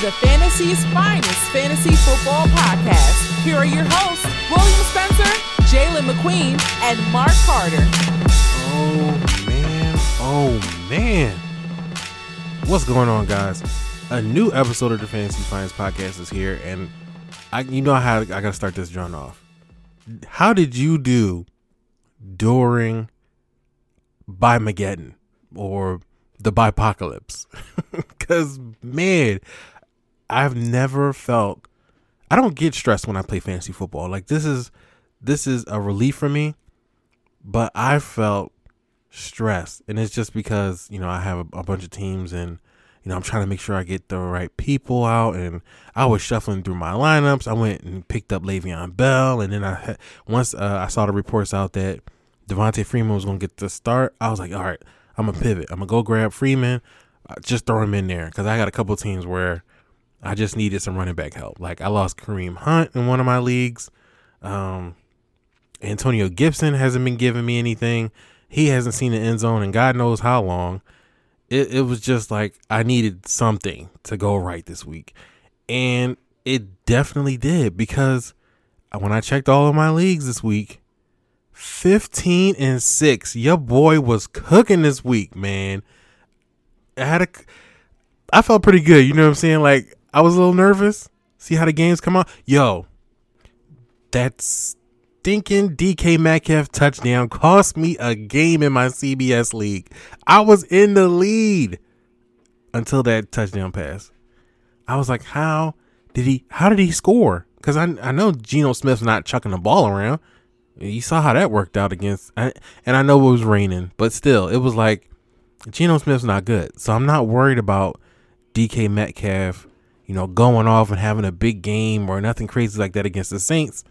the Fantasy's finest fantasy football podcast. Here are your hosts, William Spencer, Jalen McQueen, and Mark Carter. Oh man, oh man. What's going on, guys? A new episode of the Fantasy Finest Podcast is here, and I you know how I gotta start this joint off. How did you do during Bimageddon or the Bipocalypse? Cause man, I've never felt I don't get stressed when I play fantasy football. Like this is this is a relief for me, but I felt stressed, and it's just because you know I have a, a bunch of teams, and you know I'm trying to make sure I get the right people out, and I was shuffling through my lineups. I went and picked up Le'Veon Bell, and then I once uh, I saw the reports out that Devonta Freeman was going to get the start, I was like, all right, I'm gonna pivot. I'm gonna go grab Freeman, just throw him in there because I got a couple teams where I just needed some running back help. Like I lost Kareem Hunt in one of my leagues. Um, Antonio Gibson hasn't been giving me anything. He hasn't seen the end zone in God knows how long. It, it was just like I needed something to go right this week. And it definitely did because when I checked all of my leagues this week, 15 and 6. Your boy was cooking this week, man. I had a I felt pretty good, you know what I'm saying? Like I was a little nervous. See how the games come out? Yo, that stinking DK Metcalf touchdown cost me a game in my CBS league. I was in the lead until that touchdown pass. I was like, how did he how did he score? Because I I know Geno Smith's not chucking the ball around. You saw how that worked out against and I know it was raining, but still, it was like Geno Smith's not good. So I'm not worried about DK Metcalf you know, going off and having a big game or nothing crazy like that against the Saints.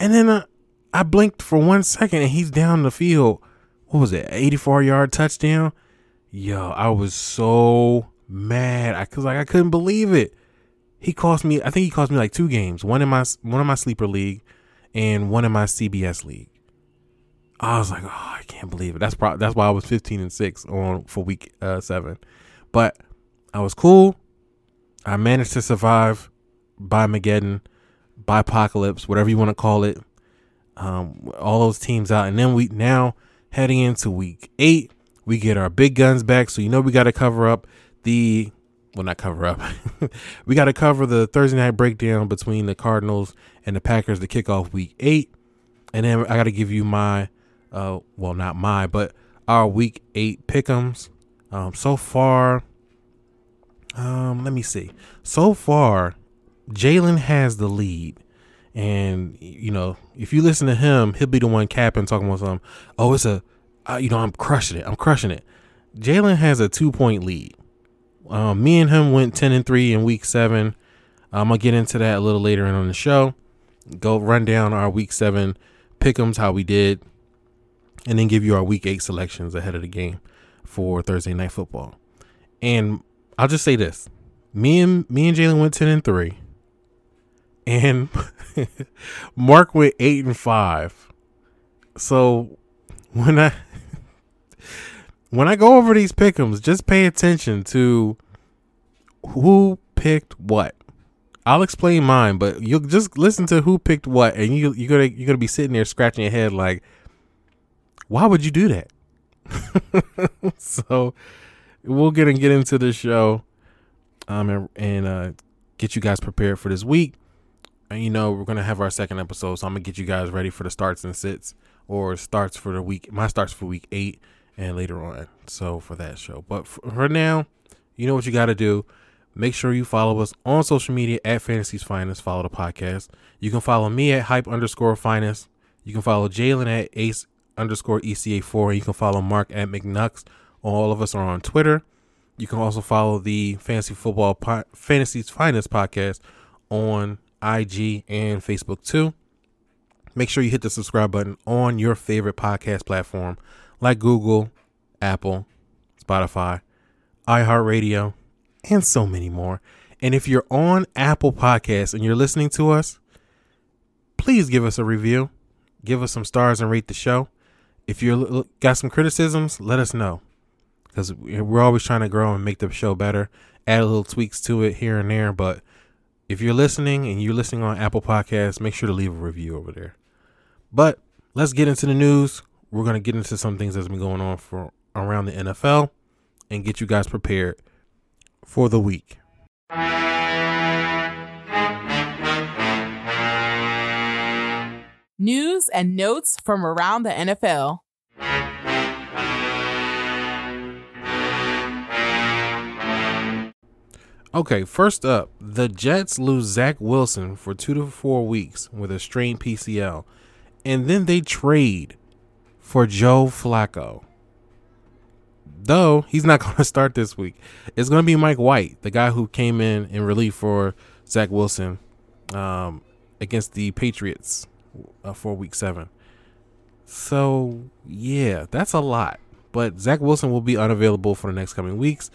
And then uh, I blinked for one second and he's down the field. What was it? 84 yard touchdown. Yo, I was so mad. I cause like I couldn't believe it. He cost me. I think he cost me like two games. One in my one in my sleeper league, and one in my CBS league. I was like, oh, I can't believe it. That's that's why I was 15 and six on for week uh, seven. But I was cool. I managed to survive Bimageddon, by apocalypse, whatever you want to call it. Um, all those teams out, and then we now heading into week eight, we get our big guns back. So you know we got to cover up the well, not cover up. we got to cover the Thursday night breakdown between the Cardinals and the Packers to kick off week eight, and then I got to give you my, uh, well, not my, but our week eight pickums. Um, so far, um, let me see. So far, Jalen has the lead. And, you know, if you listen to him, he'll be the one capping, talking about something. Oh, it's a, uh, you know, I'm crushing it. I'm crushing it. Jalen has a two point lead. Um, me and him went 10 and 3 in week seven. I'm going to get into that a little later in on the show. Go run down our week seven pickums, how we did, and then give you our week eight selections ahead of the game for Thursday night football. And I'll just say this: me and me and Jalen went ten and three, and Mark went eight and five. So when I when I go over these pickums, just pay attention to who picked what. I'll explain mine, but you'll just listen to who picked what, and you you're gonna you're gonna be sitting there scratching your head like, why would you do that? so we'll get and get into the show, um, and, and uh, get you guys prepared for this week. And you know, we're gonna have our second episode, so I'm gonna get you guys ready for the starts and sits or starts for the week. My starts for week eight and later on. So for that show, but for, now, you know what you got to do. Make sure you follow us on social media at Fantasy's Finest. Follow the podcast. You can follow me at hype underscore finest. You can follow Jalen at ace underscore ECA4. You can follow Mark at McNux all of us are on Twitter. You can also follow the Fantasy Football po- Fantasy's Finest podcast on IG and Facebook too. Make sure you hit the subscribe button on your favorite podcast platform like Google, Apple, Spotify, iHeartRadio, and so many more. And if you're on Apple Podcasts and you're listening to us, please give us a review, give us some stars, and rate the show. If you got some criticisms, let us know because we're always trying to grow and make the show better, add a little tweaks to it here and there. But if you're listening and you're listening on Apple Podcasts, make sure to leave a review over there. But let's get into the news. We're going to get into some things that's been going on for around the NFL and get you guys prepared for the week. News and notes from around the NFL. Okay, first up, the Jets lose Zach Wilson for two to four weeks with a strained PCL, and then they trade for Joe Flacco. Though he's not going to start this week, it's going to be Mike White, the guy who came in in relief for Zach Wilson um, against the Patriots uh, for Week Seven. So yeah, that's a lot. But Zach Wilson will be unavailable for the next coming weeks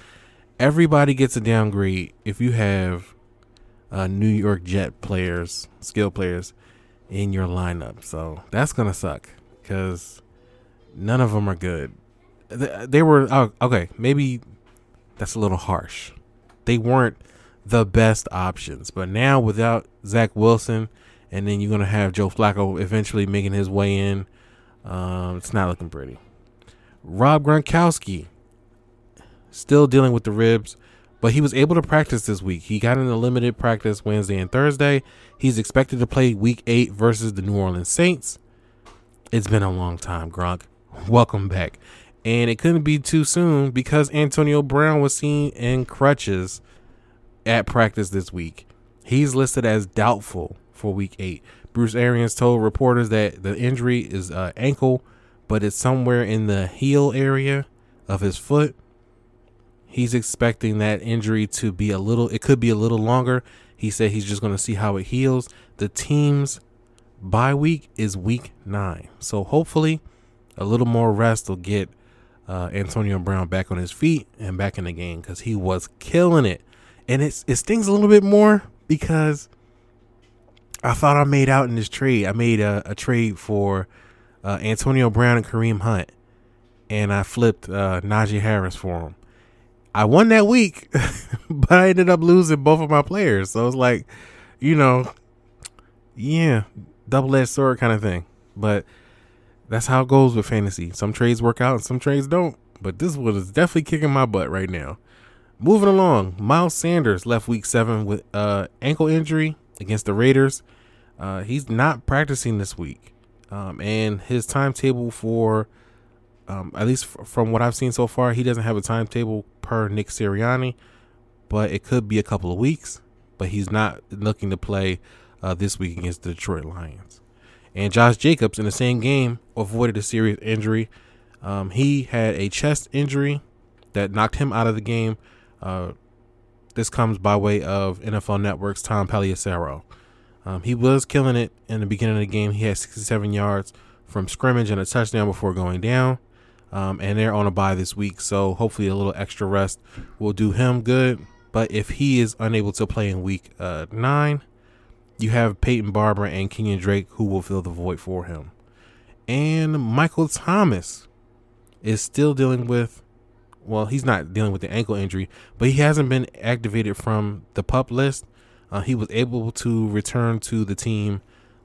everybody gets a downgrade if you have uh, New York Jet players, skill players in your lineup. So that's gonna suck because none of them are good. They, were oh, okay. Maybe that's a little harsh. They weren't the best options, but now without Zach Wilson, and then you're gonna have Joe Flacco eventually making his way in. Um, it's not looking pretty. Rob Gronkowski still dealing with the ribs, but he was able to practice this week. He got in a limited practice Wednesday and Thursday. He's expected to play week eight versus the New Orleans Saints. It's been a long time, Gronk. Welcome back. And it couldn't be too soon because Antonio Brown was seen in crutches at practice this week. He's listed as doubtful for week eight. Bruce Arians told reporters that the injury is uh, ankle, but it's somewhere in the heel area of his foot. He's expecting that injury to be a little, it could be a little longer. He said he's just going to see how it heals. The team's bye week is week nine. So hopefully a little more rest will get uh, Antonio Brown back on his feet and back in the game because he was killing it. And it's, it stings a little bit more because I thought I made out in this trade. I made a, a trade for uh, Antonio Brown and Kareem Hunt. And I flipped uh, Najee Harris for him. I won that week, but I ended up losing both of my players. So it's like, you know, yeah, double edged sword kind of thing. But that's how it goes with fantasy. Some trades work out and some trades don't. But this one is definitely kicking my butt right now. Moving along, Miles Sanders left week seven with uh, ankle injury against the Raiders. Uh, he's not practicing this week. Um, and his timetable for um, at least f- from what I've seen so far, he doesn't have a timetable per Nick Sirianni, but it could be a couple of weeks. But he's not looking to play uh, this week against the Detroit Lions. And Josh Jacobs in the same game avoided a serious injury. Um, he had a chest injury that knocked him out of the game. Uh, this comes by way of NFL Network's Tom Pelissero. Um, he was killing it in the beginning of the game. He had 67 yards from scrimmage and a touchdown before going down. Um, and they're on a bye this week, so hopefully a little extra rest will do him good. But if he is unable to play in week uh, nine, you have Peyton Barber and Kenyan Drake who will fill the void for him. And Michael Thomas is still dealing with, well, he's not dealing with the ankle injury, but he hasn't been activated from the pup list. Uh, he was able to return to the team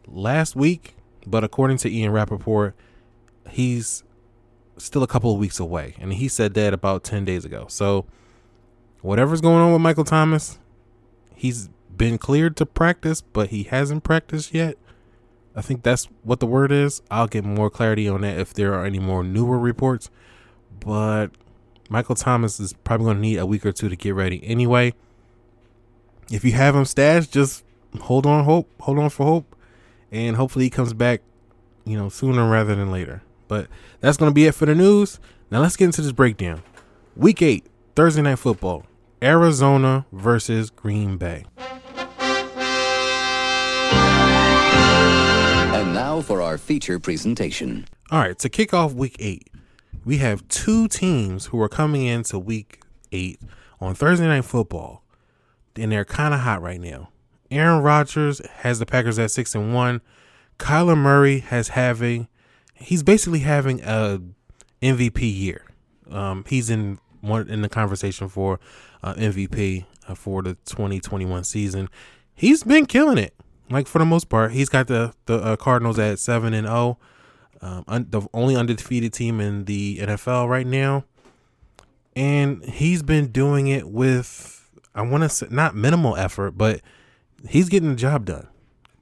last week, but according to Ian Rapoport, he's still a couple of weeks away. And he said that about 10 days ago. So, whatever's going on with Michael Thomas, he's been cleared to practice, but he hasn't practiced yet. I think that's what the word is. I'll get more clarity on that if there are any more newer reports. But Michael Thomas is probably going to need a week or two to get ready anyway. If you have him stashed, just hold on hope, hold on for hope, and hopefully he comes back, you know, sooner rather than later. But that's going to be it for the news. Now let's get into this breakdown. Week 8, Thursday Night Football. Arizona versus Green Bay. And now for our feature presentation. All right, to kick off week 8, we have two teams who are coming into week 8 on Thursday Night Football. And they're kind of hot right now. Aaron Rodgers has the Packers at 6 and 1. Kyler Murray has having he's basically having a MVP year. Um, he's in one in the conversation for uh, MVP uh, for the 2021 season. He's been killing it. Like for the most part, he's got the the uh, Cardinals at seven and zero, um, un- the only undefeated team in the NFL right now, and he's been doing it with I want to say not minimal effort, but he's getting the job done.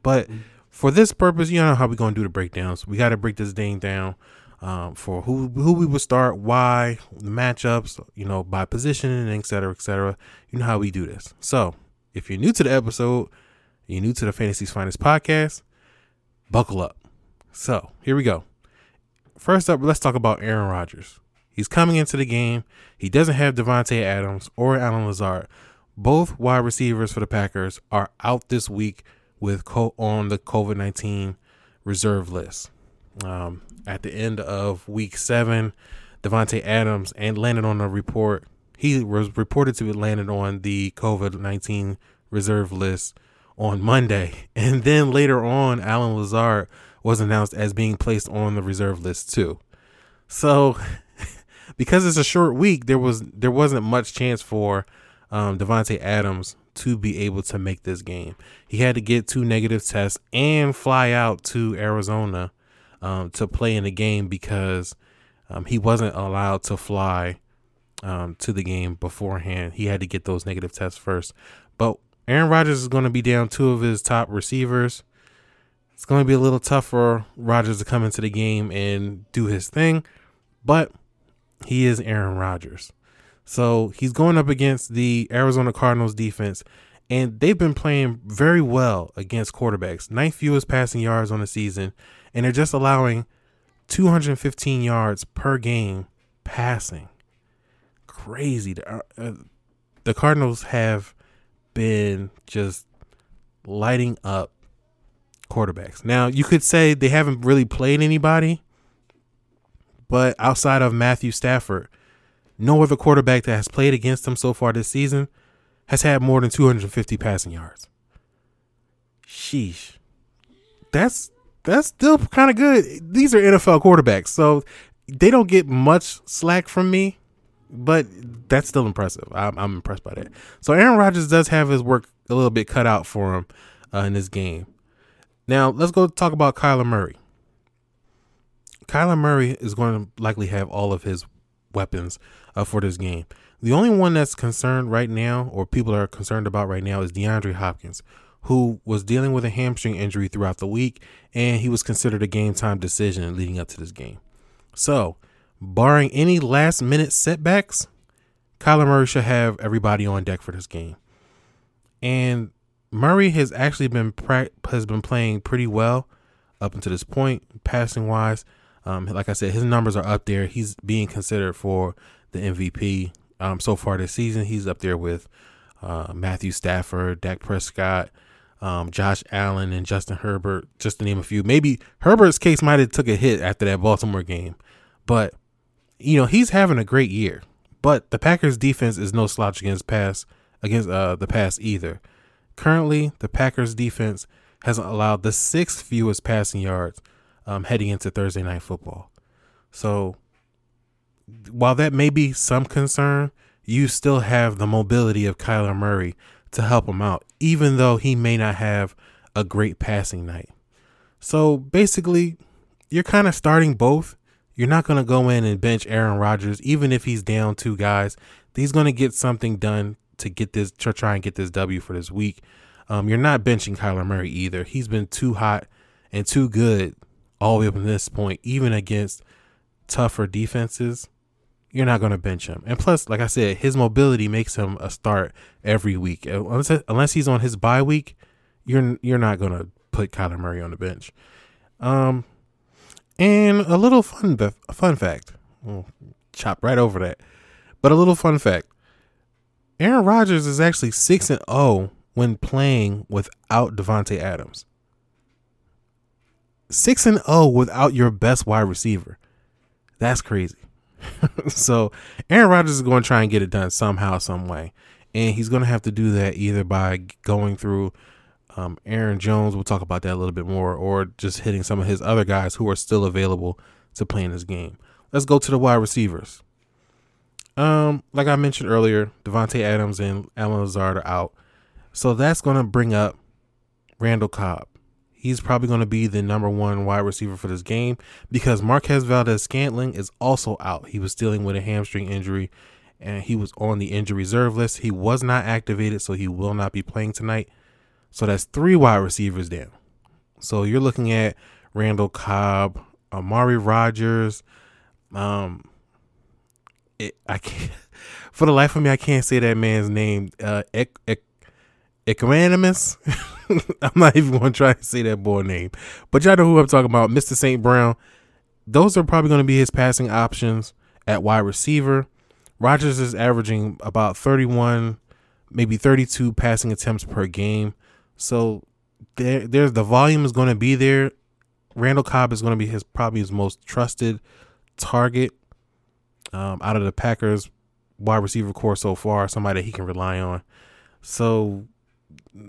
But for this purpose, you know how we're gonna do the breakdowns. We got to break this thing down um, for who who we would start, why, the matchups, you know, by position, et cetera, et cetera. You know how we do this. So if you're new to the episode, you're new to the Fantasy's Finest podcast, buckle up. So here we go. First up, let's talk about Aaron Rodgers. He's coming into the game. He doesn't have Davante Adams or Allen Lazard. Both wide receivers for the Packers are out this week with co- on the COVID nineteen reserve list. Um, at the end of week seven, Davante Adams and landed on a report. He was reported to have landed on the COVID nineteen reserve list on Monday, and then later on, Allen Lazard was announced as being placed on the reserve list too. So, because it's a short week, there was there wasn't much chance for um, Davante Adams to be able to make this game. He had to get two negative tests and fly out to Arizona um, to play in the game because um, he wasn't allowed to fly um, to the game beforehand. He had to get those negative tests first. But Aaron Rodgers is going to be down two of his top receivers. It's going to be a little tough for Rodgers to come into the game and do his thing, but he is Aaron Rodgers. So he's going up against the Arizona Cardinals defense, and they've been playing very well against quarterbacks. Ninth fewest passing yards on the season, and they're just allowing 215 yards per game passing. Crazy. The, uh, uh, the Cardinals have been just lighting up quarterbacks. Now, you could say they haven't really played anybody, but outside of Matthew Stafford, no other quarterback that has played against them so far this season has had more than 250 passing yards. Sheesh. That's that's still kind of good. These are NFL quarterbacks, so they don't get much slack from me, but that's still impressive. I'm, I'm impressed by that. So Aaron Rodgers does have his work a little bit cut out for him uh, in this game. Now let's go talk about Kyler Murray. Kyler Murray is going to likely have all of his weapons uh, for this game. The only one that's concerned right now, or people are concerned about right now, is DeAndre Hopkins, who was dealing with a hamstring injury throughout the week, and he was considered a game time decision leading up to this game. So, barring any last minute setbacks, Kyler Murray should have everybody on deck for this game. And Murray has actually been pra- has been playing pretty well up until this point, passing wise. Um, like I said, his numbers are up there. He's being considered for the MVP um, so far this season. He's up there with uh, Matthew Stafford, Dak Prescott, um, Josh Allen, and Justin Herbert, just to name a few. Maybe Herbert's case might have took a hit after that Baltimore game, but you know he's having a great year. But the Packers defense is no slouch against pass against uh, the pass either. Currently, the Packers defense has allowed the sixth fewest passing yards um, heading into Thursday night football. So while that may be some concern, you still have the mobility of Kyler Murray to help him out, even though he may not have a great passing night. So basically, you're kind of starting both. You're not going to go in and bench Aaron Rodgers, even if he's down two guys. He's going to get something done to get this, to try and get this W for this week. Um, you're not benching Kyler Murray either. He's been too hot and too good all the way up to this point, even against tougher defenses you're not going to bench him. And plus, like I said, his mobility makes him a start every week. Unless, unless he's on his bye week, you're you're not going to put Kyler Murray on the bench. Um, and a little fun fun fact. We'll chop right over that. But a little fun fact. Aaron Rodgers is actually 6 and 0 when playing without Davante Adams. 6 and 0 without your best wide receiver. That's crazy. so Aaron Rodgers is going to try and get it done somehow, some way, and he's going to have to do that either by going through um, Aaron Jones. We'll talk about that a little bit more, or just hitting some of his other guys who are still available to play in this game. Let's go to the wide receivers. Um, like I mentioned earlier, Davante Adams and Allen Lazard are out, so that's going to bring up Randall Cobb. He's probably going to be the number one wide receiver for this game because Marquez Valdes Scantling is also out. He was dealing with a hamstring injury and he was on the injury reserve list. He was not activated, so he will not be playing tonight. So that's three wide receivers down. So you're looking at Randall Cobb, Amari Rodgers. Um, it, I can't, for the life of me, I can't say that man's name. Uh, Equanimeous. I'm not even going to try to say that boy name, but y'all know who I'm talking about, Mr. St. Brown. Those are probably going to be his passing options at wide receiver. Rodgers is averaging about 31, maybe 32 passing attempts per game. So there, there's the volume is going to be there. Randall Cobb is going to be his probably his most trusted target um, out of the Packers wide receiver core so far. Somebody he can rely on. So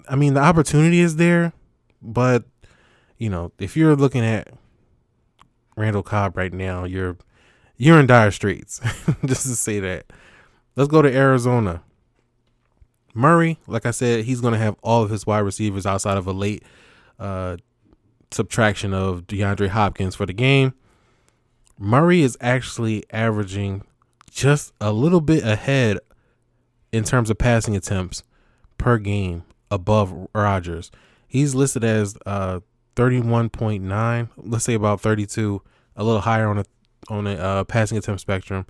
I mean, the opportunity is there, but you know, if you're looking at Randall Cobb right now, you're you're in dire straits. Just to say that. Let's go to Arizona. Murray, like I said, he's going to have all of his wide receivers outside of a late uh, subtraction of DeAndre Hopkins for the game. Murray is actually averaging just a little bit ahead in terms of passing attempts per game above Rodgers. He's listed as uh 31.9, let's say about 32, a little higher on a on a uh, passing attempt spectrum.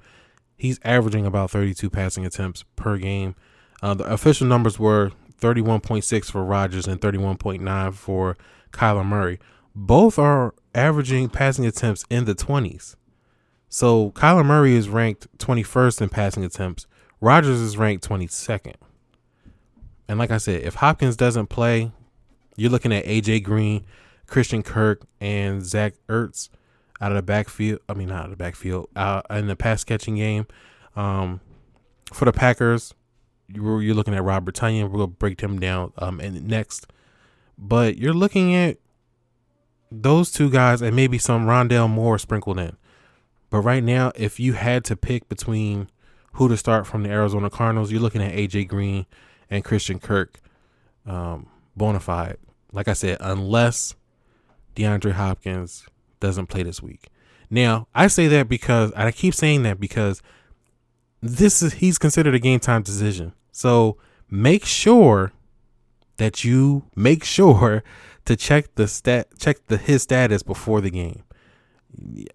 He's averaging about 32 passing attempts per game. Uh, the official numbers were 31.6 for Rodgers and 31.9 for Kyler Murray. Both are averaging passing attempts in the 20s. So Kyler Murray is ranked 21st in passing attempts. Rodgers is ranked 22nd. And like I said, if Hopkins doesn't play, you're looking at AJ Green, Christian Kirk, and Zach Ertz out of the backfield. I mean, not out of the backfield, out in the pass catching game. Um, for the Packers, you're, you're looking at Robert. We're gonna break him down um and next, but you're looking at those two guys and maybe some Rondale Moore sprinkled in. But right now, if you had to pick between who to start from the Arizona Cardinals, you're looking at AJ Green and Christian Kirk, um, bona fide. Like I said, unless DeAndre Hopkins doesn't play this week. Now, I say that because I keep saying that because this is he's considered a game time decision. So make sure that you make sure to check the stat check the his status before the game.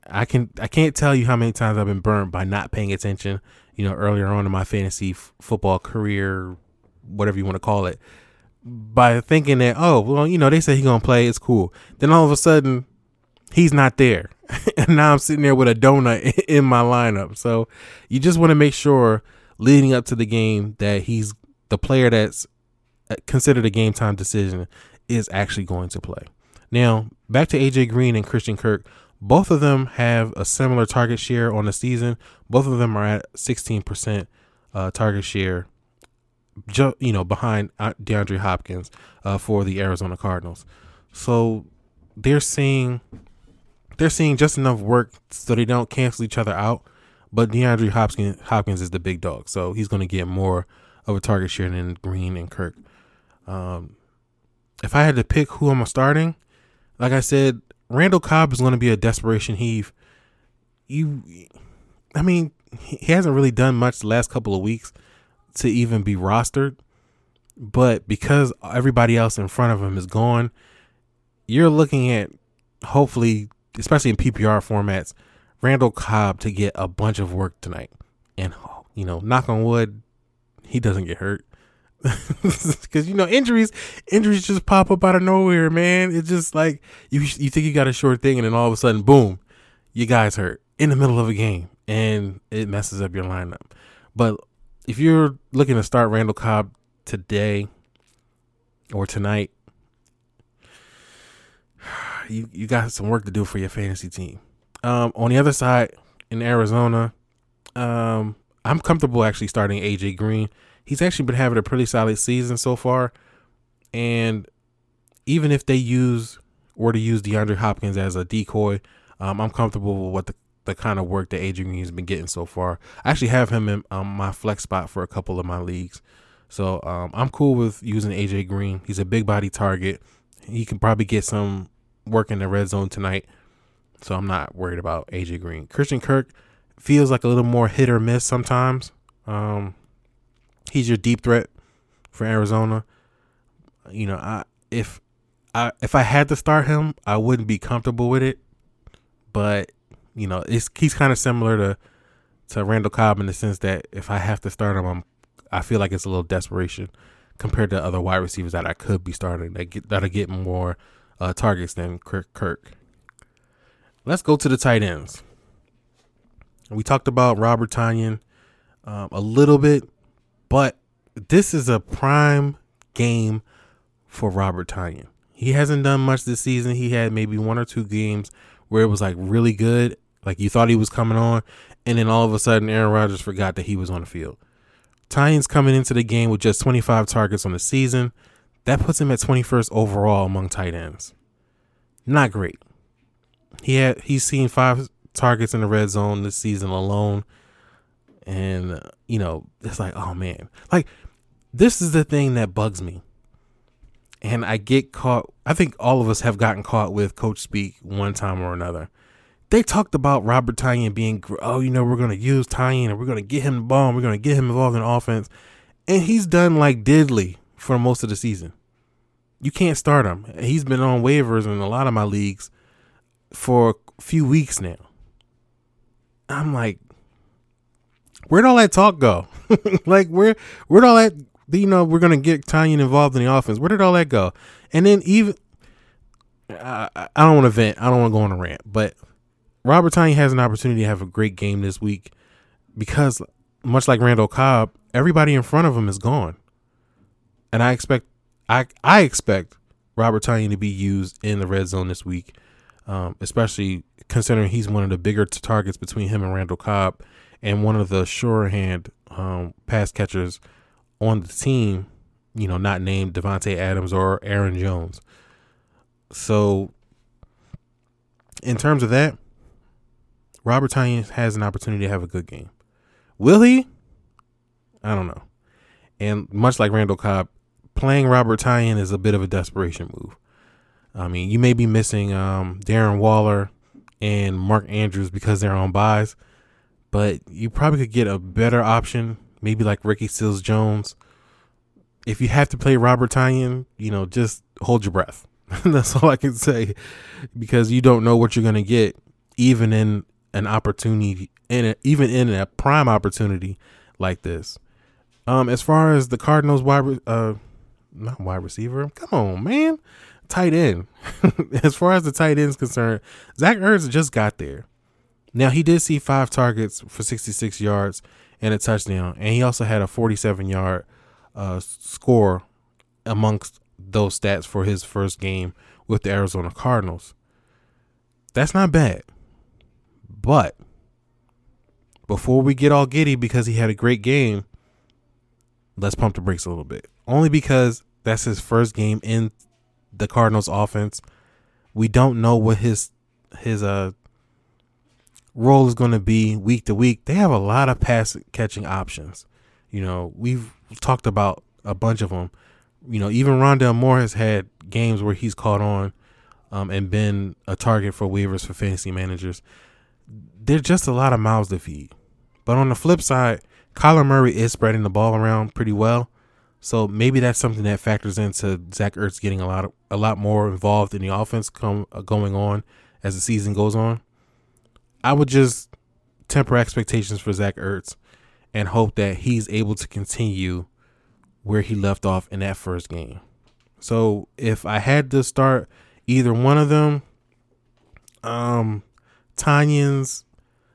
I can I can't tell you how many times I've been burned by not paying attention, you know, earlier on in my fantasy f- football career, whatever you want to call it, by thinking that oh well you know they say he's gonna play it's cool. Then all of a sudden he's not there, and now I'm sitting there with a donut in my lineup. So you just want to make sure leading up to the game that he's the player that's uh, considered a game time decision is actually going to play. Now back to AJ Green and Christian Kirk. Both of them have a similar target share on the season. Both of them are at 16% uh, target share you know, behind uh, DeAndre Hopkins uh, for the Arizona Cardinals. So they're seeing they're seeing just enough work so they don't cancel each other out. But DeAndre Hopkins Hopkins is the big dog, so he's going to get more of a target share than Green and Kirk. Um, if I had to pick who I'm starting, like I said, Randall Cobb is going to be a desperation heave. You, I mean, he hasn't really done much the last couple of weeks to even be rostered. But because everybody else in front of him is gone, you're looking at hopefully, especially in PPR formats, Randall Cobb to get a bunch of work tonight. And, you know, knock on wood, he doesn't get hurt. Because, you know, injuries, injuries just pop up out of nowhere, man. It's just like you, you think you got a short thing, and then all of a sudden, boom, you guys hurt in the middle of a game, and it messes up your lineup. But if you're looking to start Randall Cobb today or tonight, you you got some work to do for your fantasy team. Um, on the other side, in Arizona, um, I'm comfortable actually starting AJ Green. He's actually been having a pretty solid season so far, and even if they use were to use DeAndre Hopkins as a decoy, um, I'm comfortable with what the the kind of work that AJ Green's been getting so far. I actually have him in um, my flex spot for a couple of my leagues. So um, I'm cool with using AJ Green. He's a big body target. He can probably get some work in the red zone tonight. So I'm not worried about AJ Green. Christian Kirk feels like a little more hit or miss sometimes. Um, he's your deep threat for Arizona. You know, I if I if I had to start him, I wouldn't be comfortable with it. But you know, it's he's kind of similar to to Randall Cobb in the sense that if I have to start him, I'm I feel like it's a little desperation compared to other wide receivers that I could be starting that get that'll get more uh, targets than Kirk. Kirk. Let's go to the tight ends. We talked about Robert Tonyan um, a little bit, but this is a prime game for Robert Tonyan. He hasn't done much this season. He had maybe one or two games where it was like really good, like you thought he was coming on, and then all of a sudden Aaron Rodgers forgot that he was on the field. Tonyan's coming into the game with just 25 targets on the season. That puts him at 21st overall among tight ends. Not great. He had he's seen five targets in the red zone this season alone. And you know, it's like, oh man. Like this is the thing that bugs me. And I get caught I think all of us have gotten caught with coach speak one time or another. They talked about Robert Tonyan being oh, you know, we're going to use Tonyan and we're going to get him the ball, we're going to get him involved in offense. And he's done like diddly for most of the season. You can't start him. He's been on waivers in a lot of my leagues for a few weeks now. I'm like, where'd all that talk go? like, where where'd all that you know we're gonna get Tonyan involved in the offense? Where did all that go? And then even I, I don't want to vent. I don't want to go on a rant, but Robert Tonyan has an opportunity to have a great game this week because, much like Randall Cobb, everybody in front of him is gone, and I expect I I expect Robert Tonyan to be used in the red zone this week um, especially considering he's one of the bigger t- targets between him and Randall Cobb, and one of the sure hand um, pass catchers on the team. You know, not named Davante Adams or Aaron Jones. So, in terms of that, Robert Tonyan has an opportunity to have a good game. Will he? I don't know. And much like Randall Cobb, playing Robert Tonyan is a bit of a desperation move. I mean, you may be missing um, Darren Waller and Mark Andrews because they're on buys, but you probably could get a better option, maybe like Ricky Seals Jones. If you have to play Robert Tonyan, you know, just hold your breath. That's all I can say because you don't know what you're going to get, even in an opportunity, in a, even in a prime opportunity like this. Um, as far as the Cardinals wide, uh, not wide receiver, come on, man tight end. as far as the tight end is concerned, Zach Ertz just got there. Now he did see five targets for 66 yards and a touchdown, and he also had a 47 yard uh, score amongst those stats for his first game with the Arizona Cardinals. That's not bad, but before we get all giddy because he had a great game, let's pump the brakes a little bit. Only because that's his first game in the Cardinals offense. We don't know what his his uh role is going to be week to week. They have a lot of pass catching options. You know, we've talked about a bunch of them. You know, even Rondale Moore has had games where he's caught on um, and been a target for waivers for fantasy managers. There's just a lot of mouths to feed. But on the flip side, Kyler Murray is spreading the ball around pretty well. So maybe that's something that factors into Zach Ertz getting a lot of, a lot more involved in the offense come uh, going on as the season goes on. I would just temper expectations for Zach Ertz and hope that he's able to continue where he left off in that first game. So if I had to start either one of them, um, Tonyan's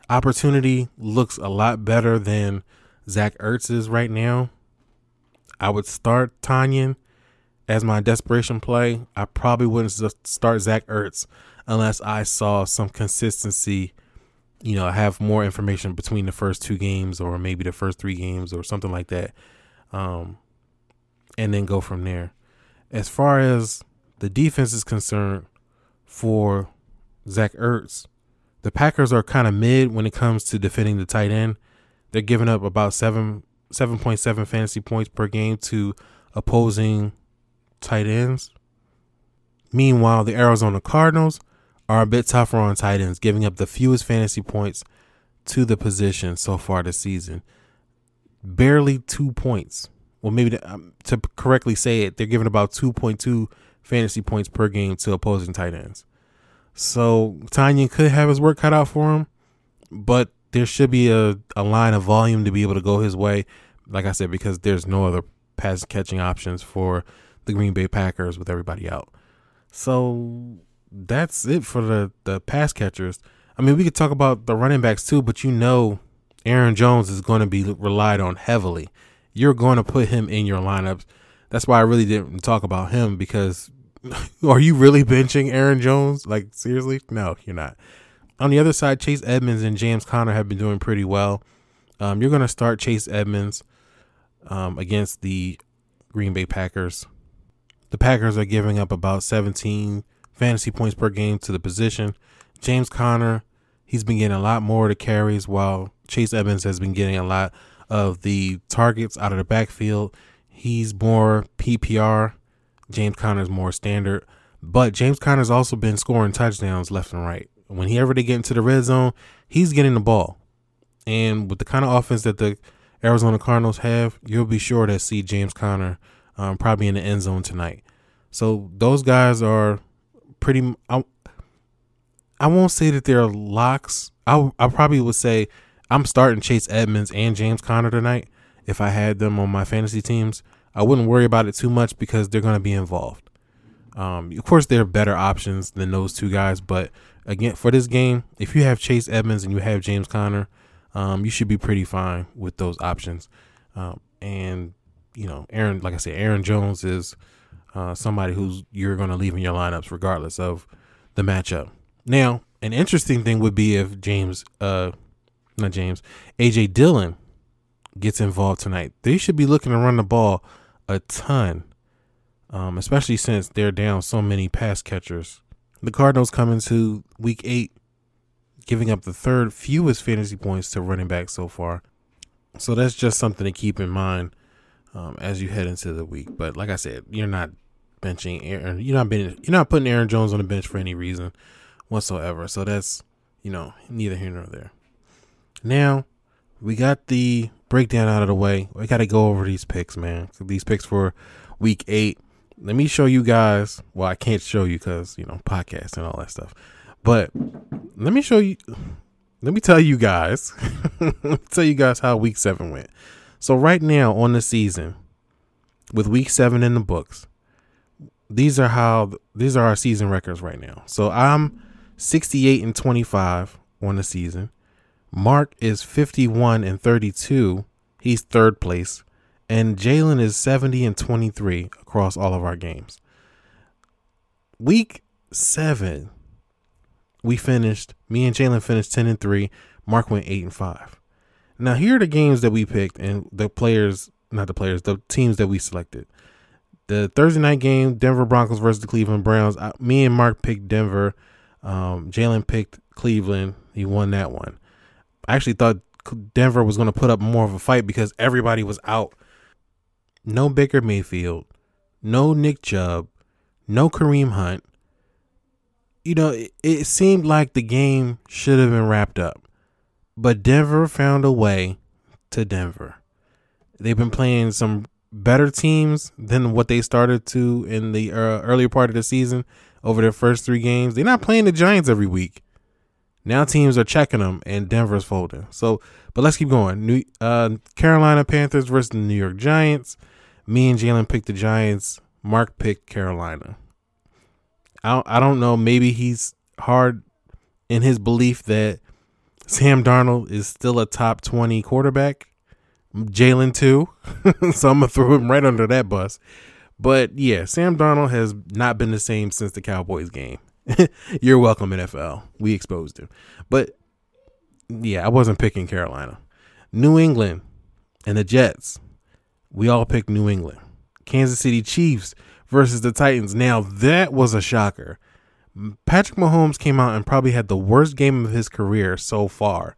opportunity looks a lot better than Zach Ertz's right now. I would start Tonyan as my desperation play. I probably wouldn't start Zach Ertz unless I saw some consistency, you know, have more information between the first two games or maybe the first three games or something like that. Um, and then go from there. As far as the defense is concerned for Zach Ertz, The Packers are kind of mid when it comes to defending the tight end. They're giving up about seven seven point seven fantasy points per game to opposing tight ends. Meanwhile, the Arizona Cardinals are a bit tougher on tight ends, giving up the fewest fantasy points to the position so far this season. Barely two points. Well, maybe to, um, to correctly say it, they're giving about 2.2 fantasy points per game to opposing tight ends. So Tonyan could have his work cut out for him, but there should be a, a line of volume to be able to go his way. Like I said, because there's no other pass catching options for the Green Bay Packers with everybody out. So that's it for the, the pass catchers. I mean, we could talk about the running backs too, but you know, Aaron Jones is going to be relied on heavily. You're going to put him in your lineups. That's why I really didn't talk about him because are you really benching Aaron Jones? Like, seriously? No, you're not. On the other side, Chase Edmonds and James Conner have been doing pretty well. Um, you're going to start Chase Edmonds um, against the Green Bay Packers. The Packers are giving up about 17 fantasy points per game to the position. James Conner, he's been getting a lot more to carries, while Chase Edmonds has been getting a lot of the targets out of the backfield. He's more PPR. James Conner's more standard. But James Conner's also been scoring touchdowns left and right. Whenever they get into the red zone, he's getting the ball. And with the kind of offense that the Arizona Cardinals have, you'll be sure to see James Conner um, probably in the end zone tonight. So those guys are pretty. I, I won't say that they're locks. I I probably would say I'm starting Chase Edmonds and James Conner tonight if I had them on my fantasy teams. I wouldn't worry about it too much because they're going to be involved. Um, of course, there are better options than those two guys, but again, for this game, if you have Chase Edmonds and you have James Conner, um, you should be pretty fine with those options. Um, and you know, Aaron, like I said, Aaron Jones is uh, somebody who's you're going to leave in your lineups regardless of the matchup. Now, an interesting thing would be if James, uh, not James, AJ Dillon gets involved tonight. They should be looking to run the ball a ton, um, especially since they're down so many pass catchers. The Cardinals come into week eight, giving up the third fewest fantasy points to running back so far. So that's just something to keep in mind um, as you head into the week. But like I said, you're not benching Aaron. You're not being, You're not putting Aaron Jones on the bench for any reason whatsoever. So that's you know neither here nor there. Now we got the breakdown out of the way. We got to go over these picks, man. These picks for week eight. Let me show you guys. Well, I can't show you because you know podcast and all that stuff. But let me show you. Let me tell you guys. tell you guys how week seven went. So right now on the season, with week seven in the books, these are how these are our season records right now. So I'm 68 and 25 on the season. Mark is 51 and 32. He's third place. And Jalen is 70 and 23 across all of our games. Week seven, we finished, me and Jalen finished 10 and 3. Mark went 8 and 5. Now, here are the games that we picked and the players, not the players, the teams that we selected. The Thursday night game, Denver Broncos versus the Cleveland Browns. I, me and Mark picked Denver. Um, Jalen picked Cleveland. He won that one. I actually thought Denver was going to put up more of a fight because everybody was out. No Baker Mayfield, no Nick Chubb, no Kareem Hunt. You know, it, it seemed like the game should have been wrapped up. But Denver found a way to Denver. They've been playing some better teams than what they started to in the uh, earlier part of the season over their first three games. They're not playing the Giants every week. Now teams are checking them, and Denver's folding. So, but let's keep going. New uh, Carolina Panthers versus the New York Giants. Me and Jalen picked the Giants. Mark picked Carolina. I don't, I don't know. Maybe he's hard in his belief that Sam Darnold is still a top 20 quarterback. Jalen, too. so I'm to throw him right under that bus. But yeah, Sam Darnold has not been the same since the Cowboys game. You're welcome, NFL. We exposed him. But yeah, I wasn't picking Carolina. New England and the Jets. We all picked New England. Kansas City Chiefs versus the Titans. Now, that was a shocker. Patrick Mahomes came out and probably had the worst game of his career so far.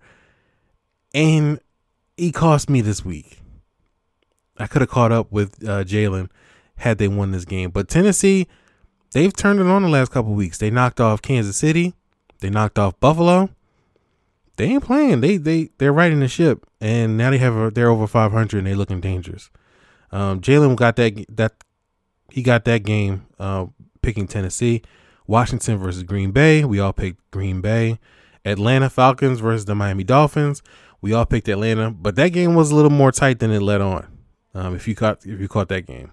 And he cost me this week. I could have caught up with uh, Jalen had they won this game. But Tennessee, they've turned it on the last couple weeks. They knocked off Kansas City. They knocked off Buffalo. They ain't playing. They they they're riding the ship, and now they have a, they're over 500 and they looking dangerous. Um, Jalen got that that he got that game uh, picking Tennessee. Washington versus Green Bay. We all picked Green Bay. Atlanta Falcons versus the Miami Dolphins. We all picked Atlanta, but that game was a little more tight than it let on. Um, if you caught if you caught that game,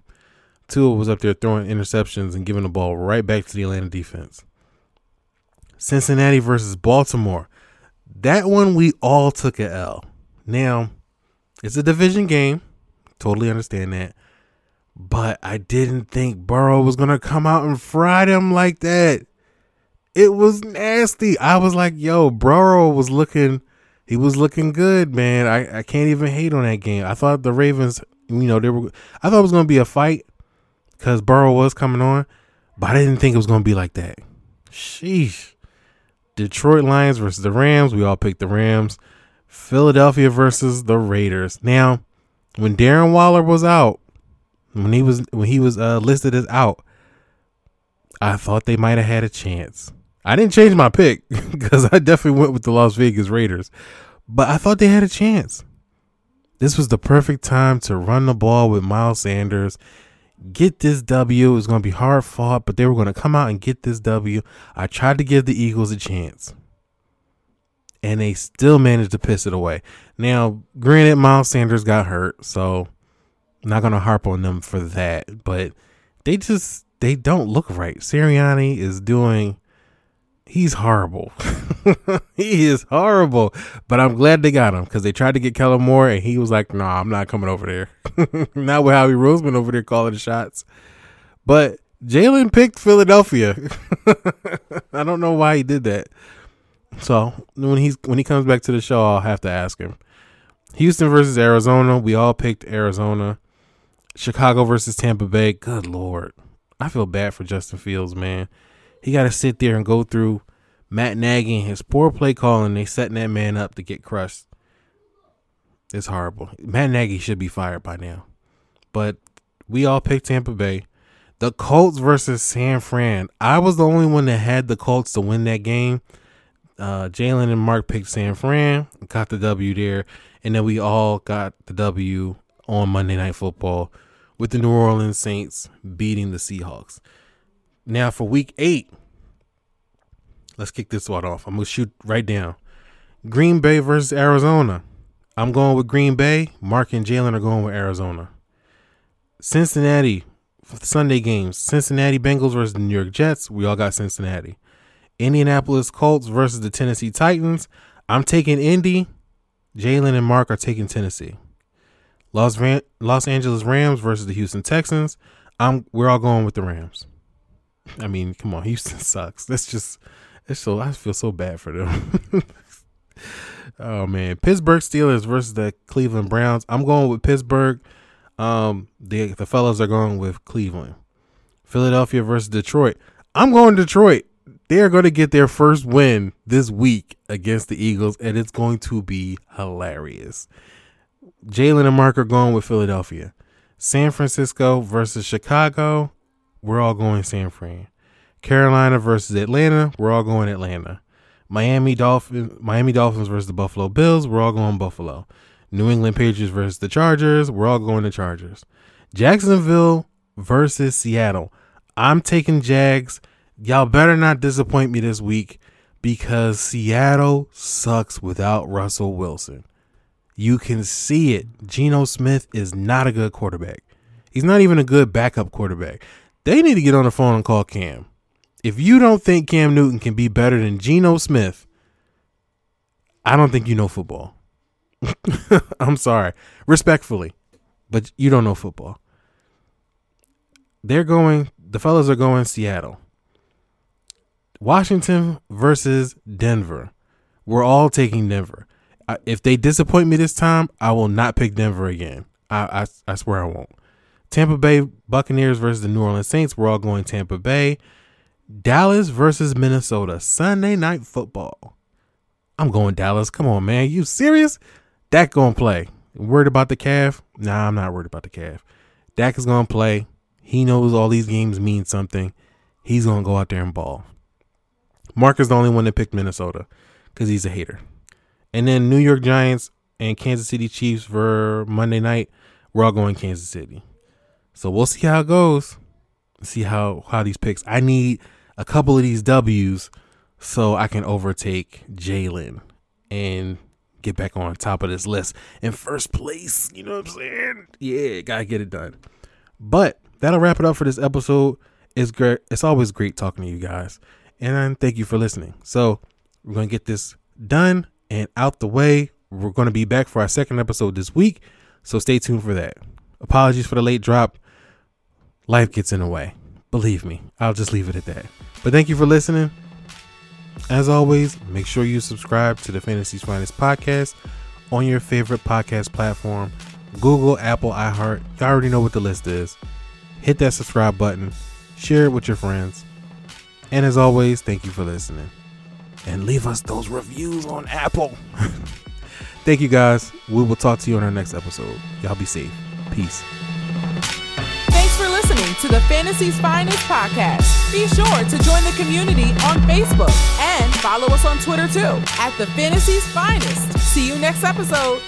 Tua was up there throwing interceptions and giving the ball right back to the Atlanta defense. Cincinnati versus Baltimore. That one we all took a L. Now, it's a division game. Totally understand that. But I didn't think Burrow was going to come out and fry them like that. It was nasty. I was like, yo, Burrow was looking, he was looking good, man. I, I can't even hate on that game. I thought the Ravens, you know, they were, I thought it was going to be a fight because Burrow was coming on, but I didn't think it was going to be like that. Sheesh. Detroit Lions versus the Rams. We all picked the Rams. Philadelphia versus the Raiders. Now, when Darren Waller was out, when he was when he was uh, listed as out, I thought they might have had a chance. I didn't change my pick because I definitely went with the Las Vegas Raiders, but I thought they had a chance. This was the perfect time to run the ball with Miles Sanders. Get this W. It was going to be hard fought, but they were going to come out and get this W. I tried to give the Eagles a chance and they still managed to piss it away. Now, granted, Miles Sanders got hurt, so I'm not gonna harp on them for that, but they just they don't look right. Sirianni is doing he's horrible. he is horrible. But I'm glad they got him because they tried to get Kellen Moore and he was like, nah, I'm not coming over there. not with Howie Roseman over there calling the shots. But Jalen picked Philadelphia. I don't know why he did that. So when he's when he comes back to the show, I'll have to ask him. Houston versus Arizona. We all picked Arizona. Chicago versus Tampa Bay. Good lord, I feel bad for Justin Fields, man. He got to sit there and go through Matt Nagy and his poor play calling. They setting that man up to get crushed. It's horrible. Matt Nagy should be fired by now. But we all picked Tampa Bay. The Colts versus San Fran. I was the only one that had the Colts to win that game uh, Jalen and Mark picked San Fran, got the W there, and then we all got the W on Monday Night Football with the New Orleans Saints beating the Seahawks. Now for Week Eight, let's kick this one off. I'm gonna shoot right down. Green Bay versus Arizona. I'm going with Green Bay. Mark and Jalen are going with Arizona. Cincinnati Sunday games. Cincinnati Bengals versus the New York Jets. We all got Cincinnati. Indianapolis Colts versus the Tennessee Titans. I'm taking Indy. Jalen and Mark are taking Tennessee. Los Ran- Los Angeles Rams versus the Houston Texans. I'm we're all going with the Rams. I mean, come on, Houston sucks. That's just it's so I feel so bad for them. oh man, Pittsburgh Steelers versus the Cleveland Browns. I'm going with Pittsburgh. Um, the the fellas are going with Cleveland. Philadelphia versus Detroit. I'm going Detroit they are going to get their first win this week against the Eagles, and it's going to be hilarious. Jalen and Mark are going with Philadelphia. San Francisco versus Chicago. We're all going San Fran. Carolina versus Atlanta. We're all going Atlanta. Miami Dolphins. Miami Dolphins versus the Buffalo Bills. We're all going Buffalo. New England Patriots versus the Chargers. We're all going the Chargers. Jacksonville versus Seattle. I'm taking Jags y'all better not disappoint me this week because Seattle sucks without Russell Wilson. You can see it. Geno Smith is not a good quarterback. He's not even a good backup quarterback. They need to get on the phone and call Cam. If you don't think Cam Newton can be better than Geno Smith, I don't think you know football. I'm sorry. Respectfully, but you don't know football. They're going, the fellas are going Seattle. Washington versus Denver. We're all taking Denver. If they disappoint me this time, I will not pick Denver again. I, I, I swear I won't. Tampa Bay Buccaneers versus the New Orleans Saints. We're all going Tampa Bay. Dallas versus Minnesota, Sunday night football. I'm going Dallas. Come on, man. You serious? Dak gonna play. Worried about the calf? Nah, I'm not worried about the calf. Dak is gonna play. He knows all these games mean something. He's gonna go out there and ball. Mark is the only one that picked Minnesota because he's a hater. And then New York Giants and Kansas City Chiefs for Monday night. We're all going Kansas City. So we'll see how it goes. See how how these picks. I need a couple of these W's so I can overtake Jalen and get back on top of this list in first place. You know what I'm saying? Yeah, gotta get it done. But that'll wrap it up for this episode. It's great. It's always great talking to you guys, and thank you for listening. So we're gonna get this done and out the way. We're gonna be back for our second episode this week, so stay tuned for that. Apologies for the late drop. Life gets in the way. Believe me, I'll just leave it at that. But thank you for listening. As always, make sure you subscribe to the Fantasy's Finest podcast on your favorite podcast platform Google, Apple, iHeart. You already know what the list is. Hit that subscribe button, share it with your friends. And as always, thank you for listening. And leave us those reviews on Apple. thank you guys. We will talk to you on our next episode. Y'all be safe. Peace. To the Fantasy's Finest podcast. Be sure to join the community on Facebook and follow us on Twitter too at the Fantasy's Finest. See you next episode.